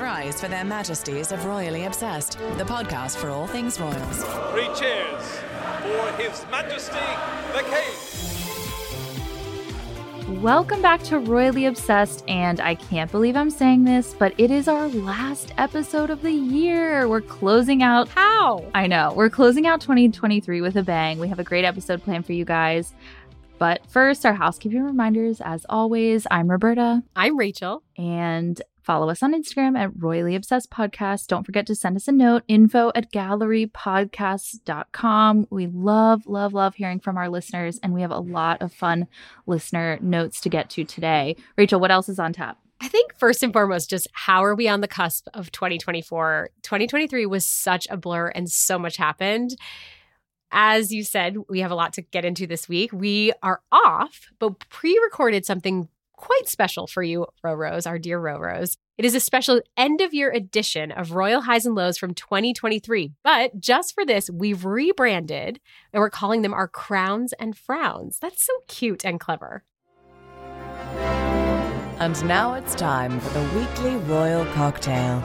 Rise for their majesties of Royally Obsessed, the podcast for all things royals. Three cheers for His Majesty the King. Welcome back to Royally Obsessed, and I can't believe I'm saying this, but it is our last episode of the year. We're closing out. How? I know. We're closing out 2023 with a bang. We have a great episode planned for you guys. But first, our housekeeping reminders. As always, I'm Roberta, I'm Rachel. and follow us on Instagram at Royally Obsessed Podcast. Don't forget to send us a note, info at gallerypodcasts.com. We love, love, love hearing from our listeners, and we have a lot of fun listener notes to get to today. Rachel, what else is on tap? I think first and foremost, just how are we on the cusp of 2024? 2023 was such a blur and so much happened. As you said, we have a lot to get into this week. We are off, but pre recorded something quite special for you, Roros, our dear Roros. It is a special end of year edition of Royal Highs and Lows from 2023. But just for this, we've rebranded and we're calling them our crowns and frowns. That's so cute and clever. And now it's time for the weekly royal cocktail.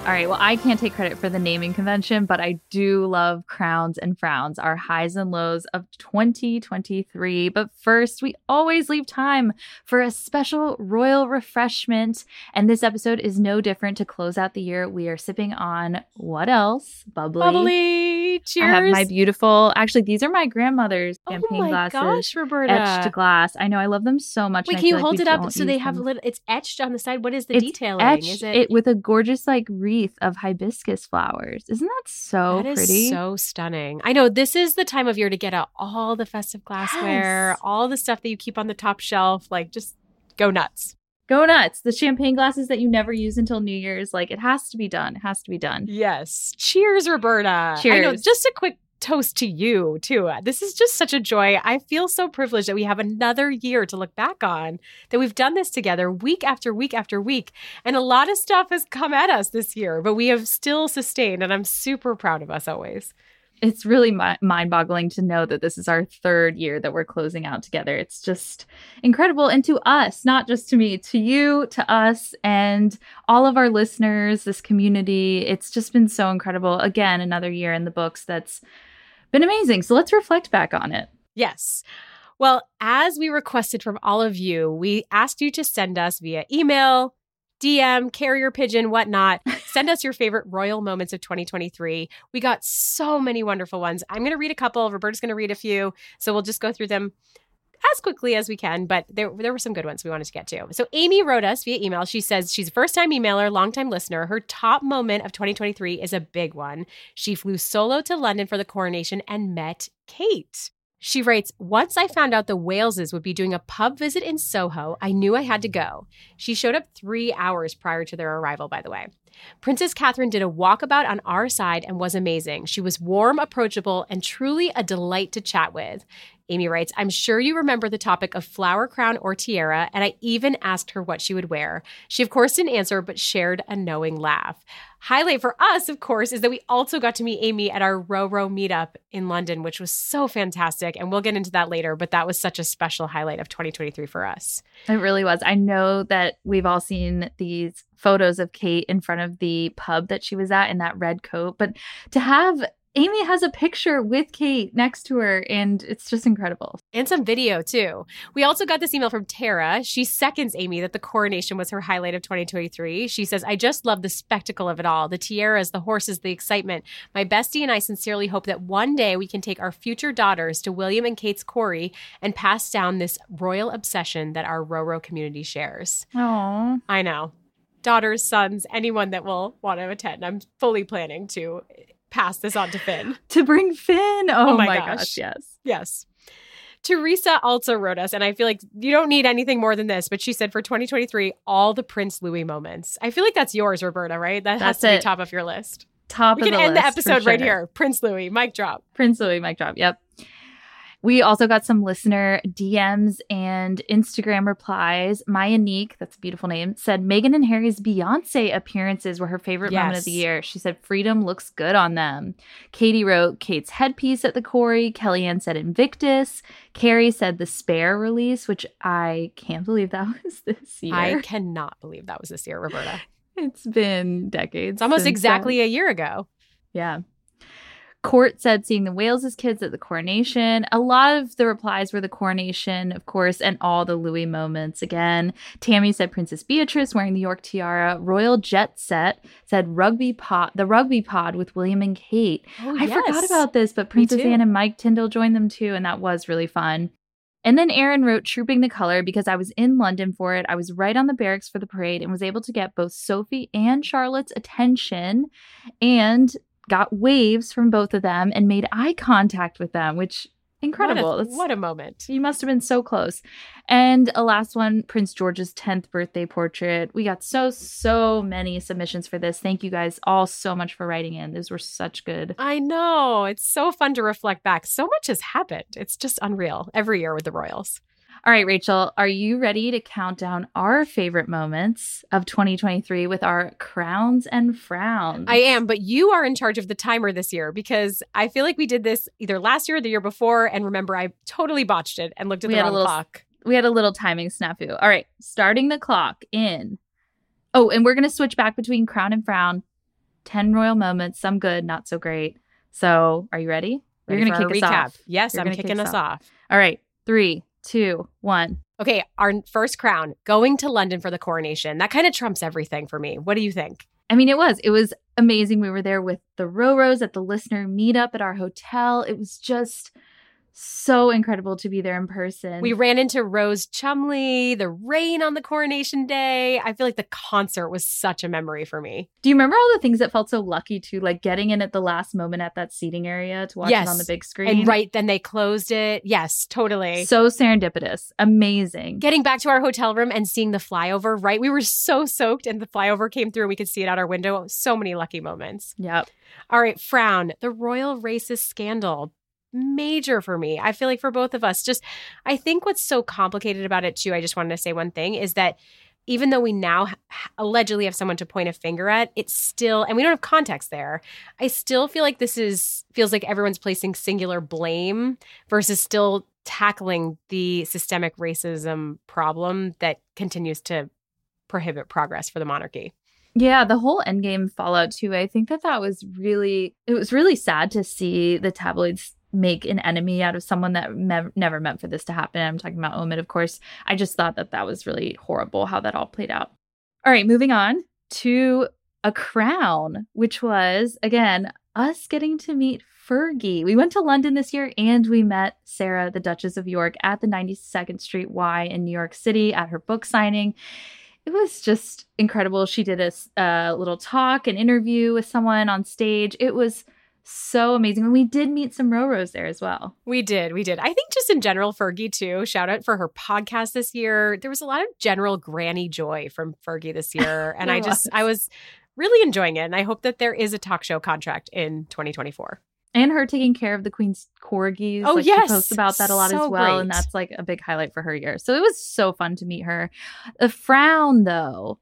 All right. Well, I can't take credit for the naming convention, but I do love crowns and frowns, our highs and lows of 2023. But first, we always leave time for a special royal refreshment. And this episode is no different to close out the year. We are sipping on what else? Bubbly. Bubbly. Cheers. I have my beautiful, actually, these are my grandmother's oh champagne my glasses. gosh, Roberta. Etched to glass. I know. I love them so much. Wait, can you like hold it up so they have a little? It's etched on the side. What is the It's detailing? etched is it? with a gorgeous like wreath of hibiscus flowers. Isn't that so That is pretty? so stunning. I know this is the time of year to get out all the festive glassware, Yes. all the stuff that you keep on the top shelf. Like, just go nuts. Go nuts. The champagne glasses that you never use until New Year's. Like it has to be done. It has to be done. Yes. Cheers, Roberta. I know. Cheers. Just a quick toast to you, too. Uh, this is just such a joy. I feel so privileged that we have another year to look back on, that we've done this together week after week after week. And a lot of stuff has come at us this year, but we have still sustained. And I'm super proud of us always. It's really mi- mind-boggling to know that this is our third year that we're closing out together. It's just incredible, and to us, not just to me, to you, to us, and all of our listeners, this community. It's just been so incredible. Again, another year in the books that's been amazing. So let's reflect back on it. Yes. Well, as we requested from all of you, we asked you to send us via email, DM, carrier pigeon, whatnot. Send us your favorite royal moments of 2023. We got so many wonderful ones. I'm going to read a couple. Roberta's going to read a few. So we'll just go through them as quickly as we can, but there, there were some good ones we wanted to get to. So Amy wrote us via email. She says she's a first time emailer, long time listener. Her top moment of 2023 is a big one. She flew solo to London for the coronation and met Kate. She writes, Once I found out the Waleses would be doing a pub visit in Soho, I knew I had to go. She showed up three hours prior to their arrival, by the way. Princess Catherine did a walkabout on our side and was amazing. She was warm, approachable, and truly a delight to chat with. Amy writes, I'm sure you remember the topic of flower crown or tiara, and I even asked her what she would wear. She, of course, didn't answer, but shared a knowing laugh. Highlight for us, of course, is that we also got to meet Amy at our Roro meetup in London, which was so fantastic. And we'll get into that later, but that was such a special highlight of 2023 for us. It really was. I know that we've all seen these photos of Kate in front of the pub that she was at in that red coat, but to have Amy has a picture with Kate next to her, and it's just incredible. and some video too. We also got this email from Tara. She seconds Amy that the coronation was her highlight of 2023. She says, I just love the spectacle of it all the tiaras, the horses, the excitement. My bestie and I sincerely hope that one day we can take our future daughters to William and Kate's Corey and pass down this royal obsession that our Roro community shares. Oh, I know. Daughters, sons, anyone that will want to attend. I'm fully planning to pass this on to Finn. to bring Finn. Oh, oh, my my, gosh. gosh, yes. Yes. Teresa also wrote us, and I feel like you don't need anything more than this, but she said for 2023, all the Prince Louis moments. I feel like that's yours, Roberta, right? That has to it. be top of your list. Top We can end the for episode right here. Prince Louis, mic drop. Prince Louis mic drop. Yep. We also got some listener DMs and Instagram replies. Maya Neek, that's a beautiful name, said Meghan and Harry's Beyonce appearances were her favorite moment of the year. She said freedom looks good on them. Katie wrote Kate's headpiece at the Corey. Kellyanne said Invictus. Carrie said the Spare release, which I can't believe that was this year. I cannot believe that was this year, Roberta. it's been decades. It's almost exactly a year ago. yeah. Court said seeing the Wales as kids at the coronation. A lot of the replies were the coronation, of course, and all the Louis moments again. Tammy said Princess Beatrice wearing the York tiara. Royal Jet Set said rugby pod, the rugby pod with William and Kate. Oh, I forgot about this, but Princess. Anne and Mike Tindall joined them too, and that was really fun. And then Aaron wrote Trooping the Color because I was in London for it. I was right on the barracks for the parade and was able to get both Sophie and Charlotte's attention and got waves from both of them and made eye contact with them, which incredible. What a, what a moment. you must have been so close. And a last one, Prince George's 10th birthday portrait. We got so, so many submissions for this. Thank you guys all so much for writing in. Those were such good. I know. It's so fun to reflect back. So much has happened. It's just unreal every year with the Royals. All right, Rachel, are you ready to count down our favorite moments of 2023 with our crowns and frowns? I am, but you are in charge of the timer this year because I feel like we did this either last year or the year before. And remember, I totally botched it and looked at We the wrong little- clock. We had a little timing snafu. All right, starting the clock in. Oh, and we're going to switch back between crown and frown. 10 royal moments, some good, not so great. So, are you ready? Ready You're going to kick us recap. off. Yes, You're I'm kick kicking us us off. off. All right, three, two, one. Okay, our first crown going to London for the coronation. That kind of trumps everything for me. What do you think? I mean, it was. It was amazing. We were there with the Roros at the listener meetup at our hotel. It was just so incredible to be there in person. We ran into Rose Cholmondeley, the rain on the coronation day. I feel like the concert was such a memory for me. Do you remember all the things that felt so lucky to like getting in at the last moment at that seating area to watch Yes. it on the big screen? And right then they closed it. Yes, totally. So serendipitous. Amazing. Getting back to our hotel room and seeing the flyover, right? We were so soaked and the flyover came through and we could see it out our window. So many lucky moments. Yep. All right, frown. The royal racist scandal. Major for me. I feel like for both of us, just I think what's so complicated about it too, I just wanted to say one thing is that even though we now allegedly have someone to point a finger at, it's still, and we don't have context there. I still feel like this is, feels like everyone's placing singular blame versus still tackling the systemic racism problem that continues to prohibit progress for the monarchy. Yeah, the whole endgame fallout too. I think that that was really it was really sad to see the tabloids make an enemy out of someone that mev- never meant for this to happen. I'm talking about Omid, of course. I just thought that that was really horrible how that all played out. All right, moving on to a crown, which was again us getting to meet Fergie. We went to London this year and we met Sarah, the Duchess of York, at the 92nd Street Y in New York City at her book signing it was just incredible. She did a, a little talk, an interview with someone on stage. It was so amazing. And we did meet some Roros there as well. We did. We did. I think just in general, Fergie too. Shout out for her podcast this year. There was a lot of general granny joy from Fergie this year. And I just, was. I was really enjoying it. And I hope that there is a talk show contract in 2024. And her taking care of the Queen's corgis. Oh, like, yes. She posts about that a lot So as well. And that's like a big highlight for her year. So it was so fun to meet her. The frown, though,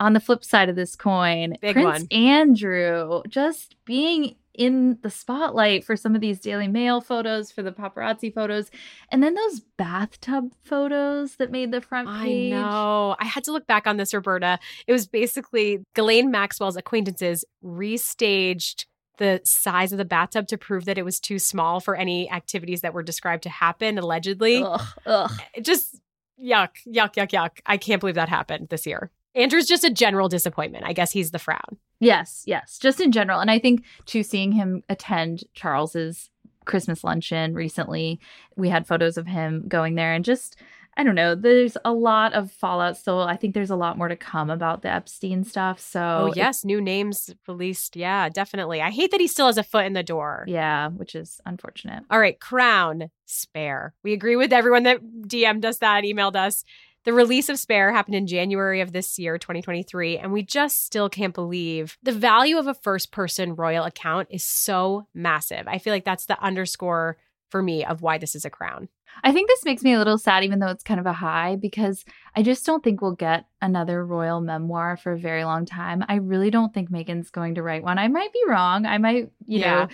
on the flip side of this coin, Big Prince one. Andrew just being in the spotlight for some of these Daily Mail photos, for the paparazzi photos, and then those bathtub photos that made the front page. I know. I had to look back on this, Roberta. It was basically Ghislaine Maxwell's acquaintances restaged the size of the bathtub to prove that it was too small for any activities that were described to happen, allegedly. Ugh, ugh. Just yuck, yuck, yuck, yuck. I can't believe that happened this year. Andrew's just a general disappointment. I guess he's the frown. Yes, yes, just in general. And I think to seeing him attend Charles's Christmas luncheon recently, we had photos of him going there and just I don't know. There's a lot of fallout still. I think there's a lot more to come about the Epstein stuff. So, Oh, yes, new names released. Yeah, definitely. I hate that he still has a foot in the door. Yeah, which is unfortunate. All right, Crown, Spare. We agree with everyone that DM'd us that, emailed us. The release of Spare happened in January of this year, 2023, and we just still can't believe the value of a first person royal account is so massive. I feel like that's the underscore for me of why this is a crown. I think this makes me a little sad, even though it's kind of a high, because I just don't think we'll get another royal memoir for a very long time. I really don't think Meghan's going to write one. I might be wrong. I might, you Yeah. know,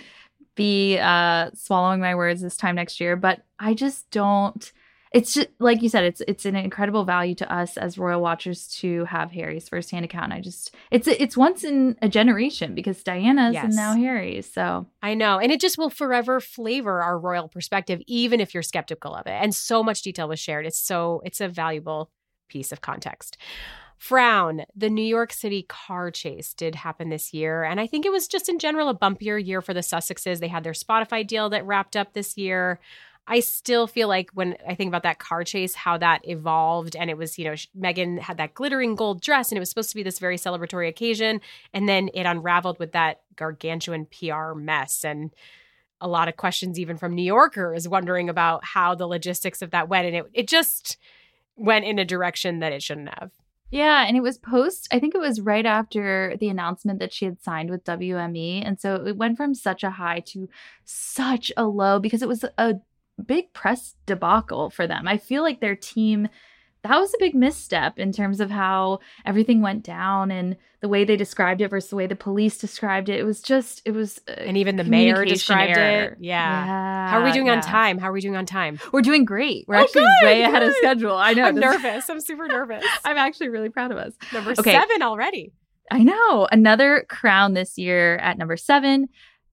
be uh, swallowing my words this time next year, but I just don't. It's just like you said, it's it's an incredible value to us as royal watchers to have Harry's firsthand account. And I just it's it's once in a generation because Diana's Yes. and now Harry's. So I know. And it just will forever flavor our royal perspective, even if you're skeptical of it. And so much detail was shared. It's so, it's a valuable piece of context. Frown, the New York City car chase did happen this year. And I think it was just in general a bumpier year for the Sussexes. They had their Spotify deal that wrapped up this year. I still feel like when I think about that car chase, how that evolved, and it was, you know, Meghan had that glittering gold dress, and it was supposed to be this very celebratory occasion, and then it unraveled with that gargantuan PR mess, and a lot of questions even from New Yorkers wondering about how the logistics of that went, and it it just went in a direction that it shouldn't have. Yeah, and it was post, I think it was right after the announcement that she had signed with WME. And so it went from such a high to such a low because it was a big press debacle for them. I feel like their team, that was a big misstep in terms of how everything went down and the way they described it versus the way the police described it. It was just, it was. Uh, and even the mayor described error. it. Yeah. How are we doing on time? How are we doing on time? We're doing great. We're Oh, actually good, way ahead of schedule. I know. I'm nervous. I'm super nervous. I'm actually really proud of us. Number Okay. seven already. I know. Another crown this year at number seven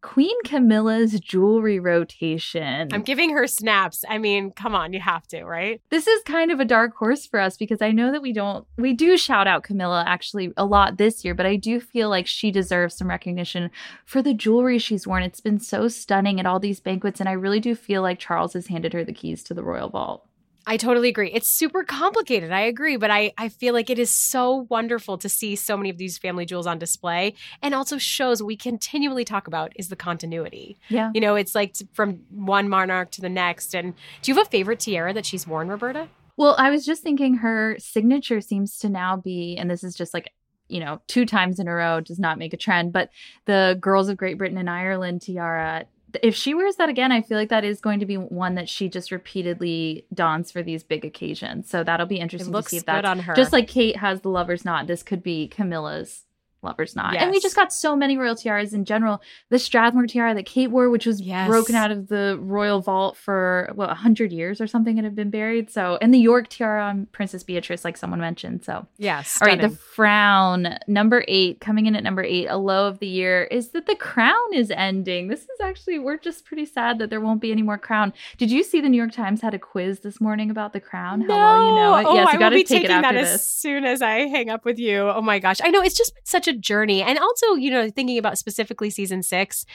Queen Camilla's jewelry rotation. I'm giving her snaps. I mean, come on, you have to, right? this is kind of a dark horse for us because I know that we don't, we do shout out Camilla actually a lot this year, but I do feel like she deserves some recognition for the jewelry she's worn. It's been so stunning at all these banquets, and I really do feel like Charles has handed her the keys to the royal vault. I totally agree. It's super complicated. I agree, but I I feel like it is so wonderful to see so many of these family jewels on display and also shows we continually talk about is the continuity. Yeah. You know, it's like from one monarch to the next. And do you have a favorite tiara that she's worn, Roberta? Well, I was just thinking her signature seems to now be, and this is just like, you know, two times in a row does not make a trend, but the Girls of Great Britain and Ireland tiara. If she wears that again, I feel like that is going to be one that she just repeatedly dons for these big occasions. So that'll be interesting to see if good that's on her. just like Kate has the lover's knot. This could be Camilla's lover's knot. And we just got so many royal tiaras in general. The Strathmore tiara that Kate wore, which was Yes. broken out of the royal vault for what, hundred years or something, it had been buried. So, and the York tiara on Princess Beatrice, like someone mentioned. So, yes. all right, the frown number eight coming in at number eight, a low of the year is that the crown is ending. This is actually we're just pretty sad that there won't be any more crown. Did you see the New York Times had a quiz this morning about the crown? How well you know it? Oh, yes, I you will got to be take it taking after that this. as soon as I hang up with you. Oh my gosh. I know it's just been such a journey. And also, you know, thinking about specifically season six,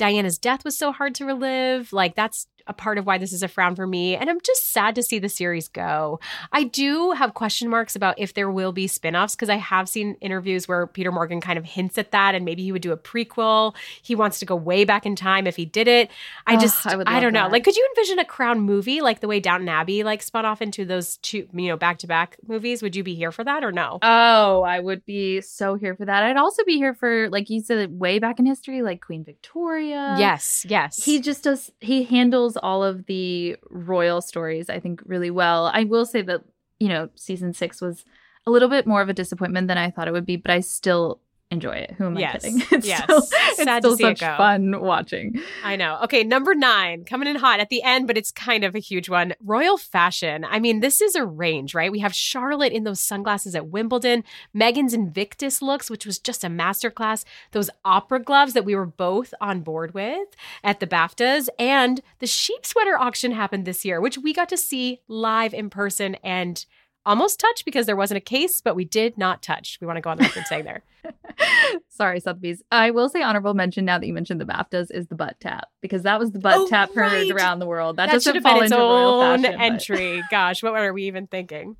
Diana's death was so hard to relive. Like, that's a part of why this is a frown for me. And I'm just sad to see the series go. I do have question marks about if there will be spin offs because I have seen interviews where Peter Morgan kind of hints at that and maybe he would do a prequel. He wants to go way back in time if he did it. I Oh, just, I I, don't know. Like, could you envision a Crown movie like the way Downton Abbey like spun off into those two, you know, back to back movies? Would you be here for that or no? Oh, I would be so here for that. I'd also be here for, like you said, way back in history, like Queen Victoria. Yes, yes. He just does, he handles all of the royal stories, I think, really well. I will say that, you know, season six was a little bit more of a disappointment than I thought it would be, but I still enjoy it. Who am I kidding? It's yes. still, it's Sad still such fun watching. I know. Okay, number nine, coming in hot at the end, but it's kind of a huge one. Royal fashion. I mean, this is a range, right? We have Charlotte in those sunglasses at Wimbledon, Meghan's Invictus looks, which was just a masterclass, those opera gloves that we were both on board with at the BAFTAs, and the sheep sweater auction happened this year, which we got to see live in person and almost touch because there wasn't a case, but we did not touch. We want to go on the record saying there. Sorry, Sotheby's. I will say honorable mention now that you mentioned the BAFTAs is the butt tap because that was the butt Oh, tap heard around the world. That, That, doesn't fall into royal fashion, but- entry. Gosh, what are we even thinking?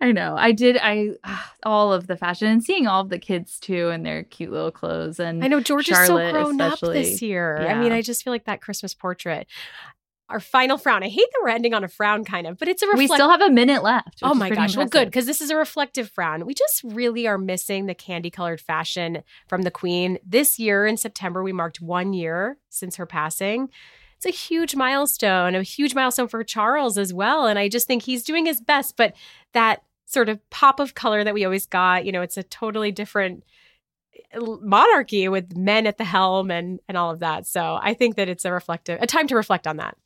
I know. I did. I ah, all of the fashion and seeing all of the kids too in their cute little clothes and I know George is Charlotte so grown up this year. I mean, I just feel like that Christmas portrait. Our final frown. I hate that we're ending on a frown, kind of, but it's a we still have a minute left. Oh my gosh. Well, good, because this is a reflective frown. We just really are missing the candy colored fashion from the Queen. This year in September, we marked one year since her passing. It's a huge milestone, a huge milestone for Charles as well. And I just think he's doing his best, but that sort of pop of color that we always got, you know, it's a totally different eh, monarchy with men at the helm and and all of that. So I think that it's a reflective a time to reflect on that.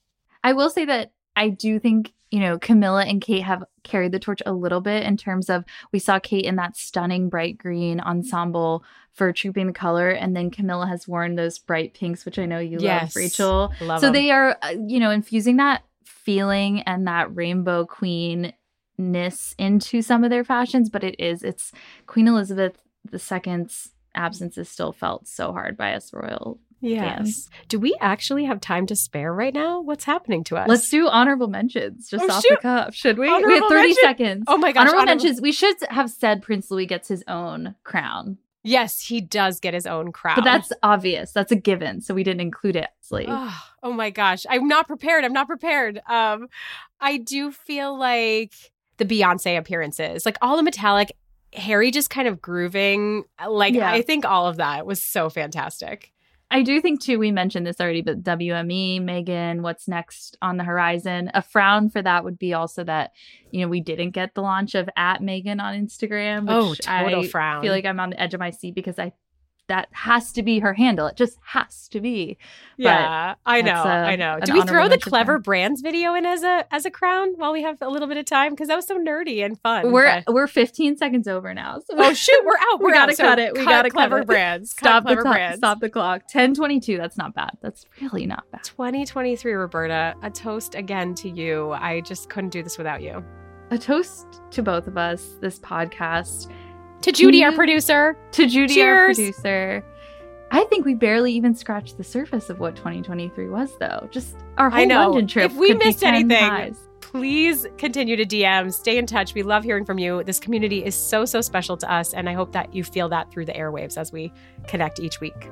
I will say that I do think, you know, Camilla and Kate have carried the torch a little bit in terms of we saw Kate in that stunning bright green ensemble for Trooping the Color, and then Camilla has worn those bright pinks, which I know you Yes. love, Rachel. Love so they are, uh, you know, infusing that feeling and that rainbow queen ness into some of their fashions, but it is, it's Queen Elizabeth II's absence is still felt so hard by us royal Yes. Do we actually have time to spare right now? What's happening to us? Let's do honorable mentions just Oh, off shoot. the cuff, should we? we have 30 mention? seconds. Oh my gosh. honorable honorable- mentions. We should have said Prince Louis gets his own crown, Yes, he does get his own crown. but that's obvious. That's a given. So we didn't include it. Oh, oh my gosh. I'm not prepared. I'm not prepared. Um, I do feel like the Beyonce appearances, like all the metallic, Harry just kind of grooving. Like Yeah. I think all of that was so fantastic. I do think too. We mentioned this already, but WME, Meghan, what's next on the horizon? A frown for that would be also that you know we didn't get the launch of at Meghan on Instagram. Oh, which Oh, total I frown. Feel like I'm on the edge of my seat because I that has to be her handle. It just has to be. Yeah, I know. a- I know. Do we throw the clever for- brands video in as a as a crown while we have a little bit of time? Because that was so nerdy and fun. We're but- we're 15 seconds over now. So oh shoot, we're out. We We're gotta out. So cut it. We gotta cut clever it. brands. Cut stop the clever clock. brands. Stop the clock. 1022. That's not bad. That's really not bad. 2023, Roberta. A toast again to you. I just couldn't do this without you. A toast to both of us, this podcast, To Judy, our hmm? producer. to Judy, Cheers. our producer. I think we barely even scratched the surface of what 2023 was, though. Just our whole I know. London trip. If we missed 10 anything. Please continue to DM, stay in touch. We love hearing from you. This community is so, so special to us. And I hope that you feel that through the airwaves as we connect each week.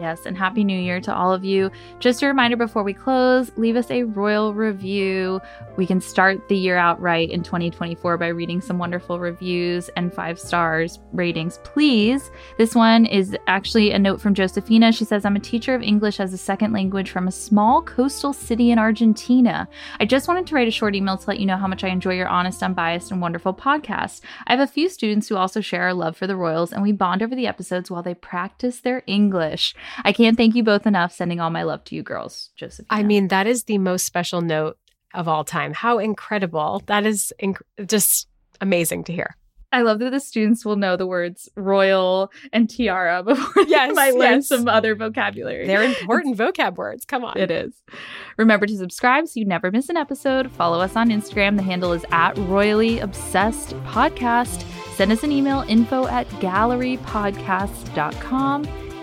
Yes, and Happy New Year to all of you. Just a reminder before we close, leave us a royal review. We can start the year out right in 2024 by reading some wonderful reviews and five stars ratings, please. This one is actually a note from Josephina. She says, I'm a teacher of English as a second language from a small coastal city in Argentina. I just wanted to write a short email to let you know how much I enjoy your honest, unbiased, and wonderful podcast. I have a few students who also share our love for the royals, and we bond over the episodes while they practice their English. I can't thank you both enough. Sending all my love to you girls, Josephine. I mean, that is the most special note of all time. How incredible. That is inc- just amazing to hear. I love that the students will know the words royal and tiara before Yes, they might learn yes. some other vocabulary. They're important vocab words. Come on. It is. Remember to subscribe so you never miss an episode. Follow us on Instagram. The handle is at Royally Obsessed Podcast. Send us an email info at gallerypodcast.com.